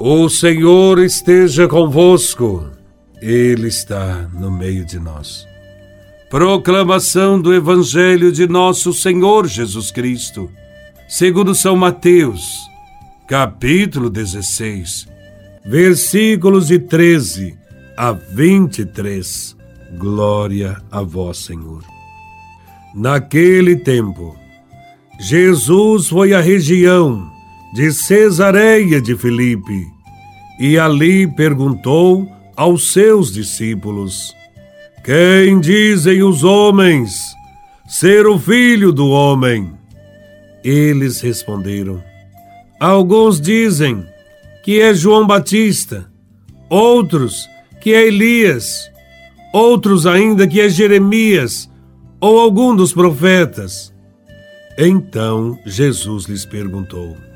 O Senhor esteja convosco, Ele está no meio de nós. Proclamação do Evangelho de Nosso Senhor Jesus Cristo, segundo São Mateus, capítulo 16, versículos de 13 a 23. Glória a Vós, Senhor. Naquele tempo, Jesus foi à região de Cesareia de Filipe e ali perguntou aos seus discípulos: Quem dizem os homens ser o filho do homem? Eles responderam: Alguns dizem que é João Batista, outros que é Elias, outros ainda que é Jeremias ou algum dos profetas. Então Jesus lhes perguntou: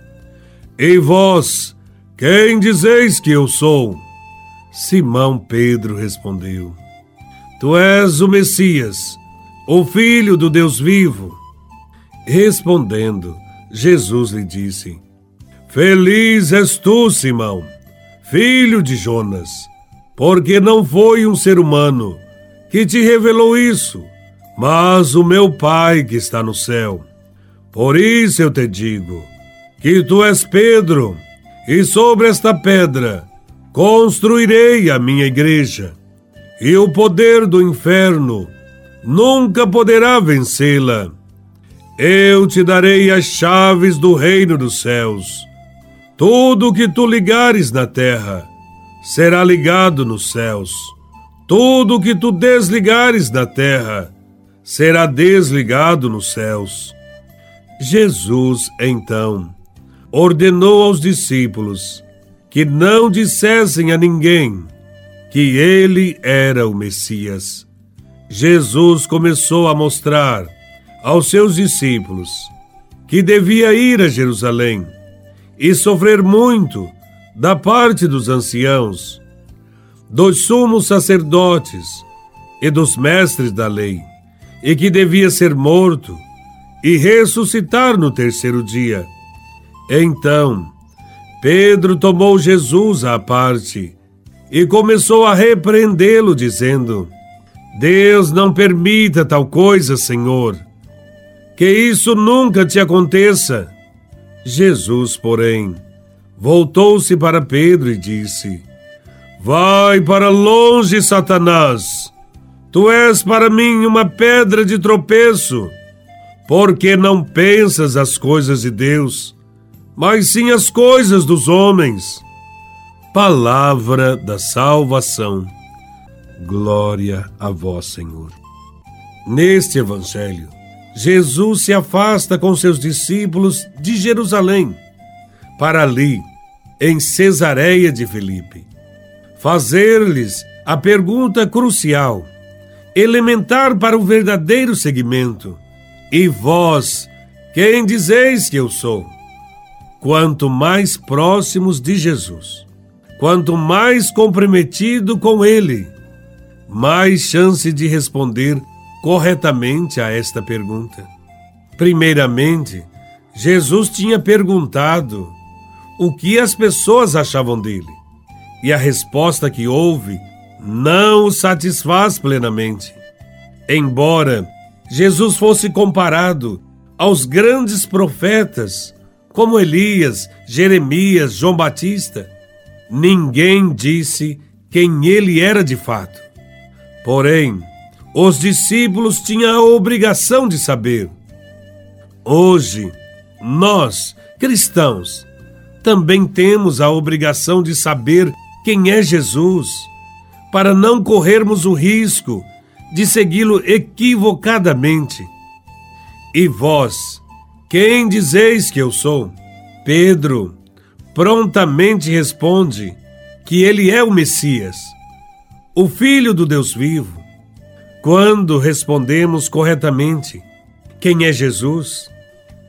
e vós, quem dizeis que eu sou? Simão Pedro respondeu: Tu és o Messias, o Filho do Deus vivo. Respondendo, Jesus lhe disse: Feliz és tu, Simão, filho de Jonas, porque não foi um ser humano que te revelou isso, mas o meu Pai que está no céu. Por isso eu te digo: que tu és Pedro, e sobre esta pedra construirei a minha igreja, e o poder do inferno nunca poderá vencê-la. Eu te darei as chaves do reino dos céus. Tudo que tu ligares na terra será ligado nos céus. Tudo que tu desligares na terra será desligado nos céus. Jesus, então, ordenou aos discípulos que não dissessem a ninguém que ele era o Messias. Jesus começou a mostrar aos seus discípulos que devia ir a Jerusalém e sofrer muito da parte dos anciãos, dos sumos sacerdotes e dos mestres da lei, e que devia ser morto e ressuscitar no terceiro dia. Então, Pedro tomou Jesus à parte e começou a repreendê-lo, dizendo: Deus não permita tal coisa, Senhor. Que isso nunca te aconteça. Jesus, porém, voltou-se para Pedro e disse: Vai para longe, Satanás. Tu és para mim uma pedra de tropeço, porque não pensas as coisas de Deus mas sim as coisas dos homens. Palavra da salvação. Glória a vós, Senhor. Neste evangelho, Jesus se afasta com seus discípulos de Jerusalém, para ali, em Cesareia de Filipe, fazer-lhes a pergunta crucial, elementar para o verdadeiro seguimento: E vós, quem dizeis que eu sou? Quanto mais próximos de Jesus, quanto mais comprometido com Ele, mais chance de responder corretamente a esta pergunta. Primeiramente, Jesus tinha perguntado o que as pessoas achavam dele, e a resposta que houve não o satisfaz plenamente. Embora Jesus fosse comparado aos grandes profetas como Elias, Jeremias, João Batista, ninguém disse quem ele era de fato. Porém, os discípulos tinham a obrigação de saber. Hoje, nós, cristãos, também temos a obrigação de saber quem é Jesus, para não corrermos o risco de segui-lo equivocadamente. E vós, quem dizeis que eu sou? Pedro prontamente responde que ele é o Messias, o Filho do Deus vivo. Quando respondemos corretamente quem é Jesus,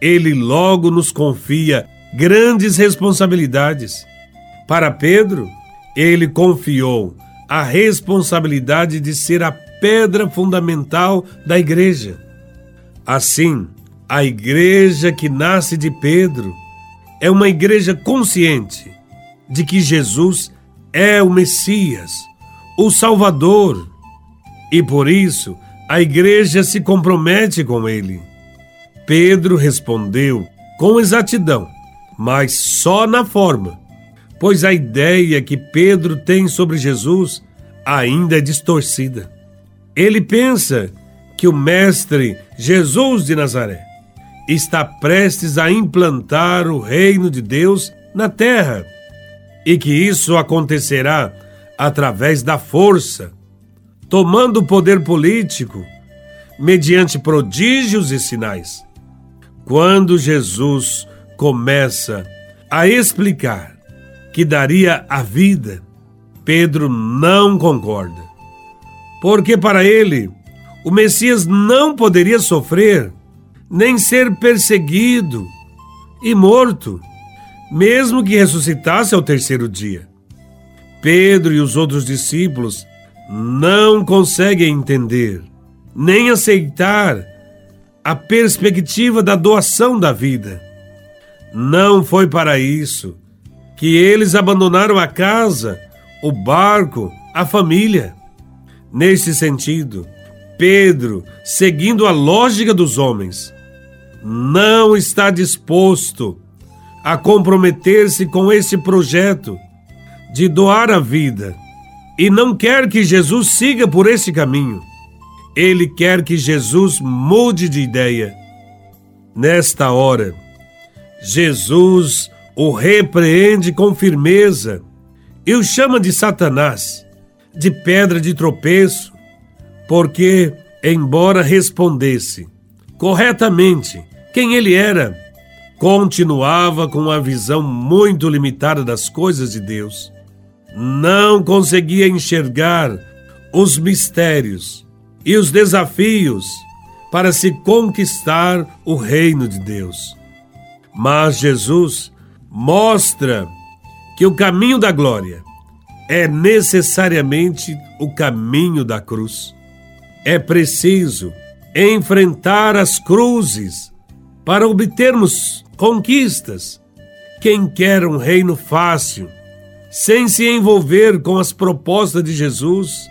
ele logo nos confia grandes responsabilidades. Para Pedro, ele confiou a responsabilidade de ser a pedra fundamental da igreja. Assim, a igreja que nasce de Pedro é uma igreja consciente de que Jesus é o Messias, o Salvador, e por isso a igreja se compromete com ele. Pedro respondeu com exatidão, mas só na forma, pois a ideia que Pedro tem sobre Jesus ainda é distorcida. Ele pensa que o Mestre Jesus de Nazaré está prestes a implantar o reino de Deus na terra e que isso acontecerá através da força, tomando o poder político mediante prodígios e sinais. Quando Jesus começa a explicar que daria a vida, Pedro não concorda. Porque para ele, o Messias não poderia sofrer, nem ser perseguido e morto, mesmo que ressuscitasse ao terceiro dia. Pedro e os outros discípulos não conseguem entender, nem aceitar a perspectiva da doação da vida. Não foi para isso que eles abandonaram a casa, o barco, a família. Nesse sentido, Pedro, seguindo a lógica dos homens, não está disposto a comprometer-se com esse projeto de doar a vida e não quer que Jesus siga por esse caminho. Ele quer que Jesus mude de ideia. Nesta hora, Jesus o repreende com firmeza e o chama de Satanás, de pedra de tropeço, porque, embora respondesse corretamente quem ele era, continuava com uma visão muito limitada das coisas de Deus. Não conseguia enxergar os mistérios e os desafios para se conquistar o reino de Deus. Mas Jesus mostra que o caminho da glória é necessariamente o caminho da cruz. É preciso enfrentar as cruzes para obtermos conquistas. Quem quer um reino fácil, sem se envolver com as propostas de Jesus,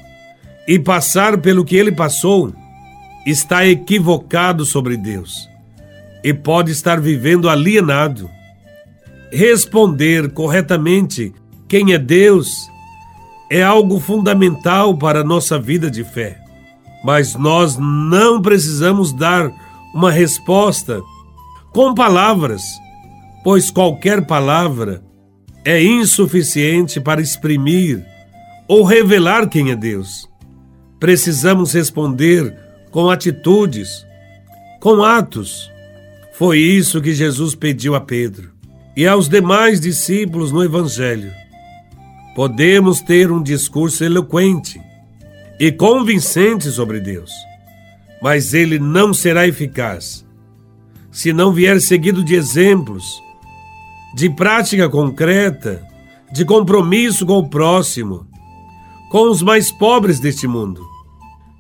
e passar pelo que ele passou, está equivocado sobre Deus e pode estar vivendo alienado. Responder corretamente quem é Deus é algo fundamental para a nossa vida de fé. Mas nós não precisamos dar uma resposta com palavras, pois qualquer palavra é insuficiente para exprimir ou revelar quem é Deus. Precisamos responder com atitudes, com atos. Foi isso que Jesus pediu a Pedro e aos demais discípulos no Evangelho. Podemos ter um discurso eloquente e convincente sobre Deus, mas ele não será eficaz se não vier seguido de exemplos, de prática concreta, de compromisso com o próximo, com os mais pobres deste mundo.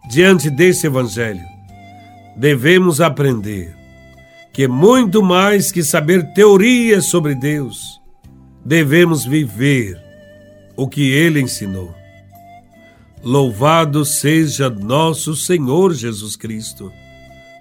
Diante desse Evangelho, devemos aprender que, muito mais que saber teorias sobre Deus, devemos viver o que ele ensinou. Louvado seja nosso Senhor Jesus Cristo,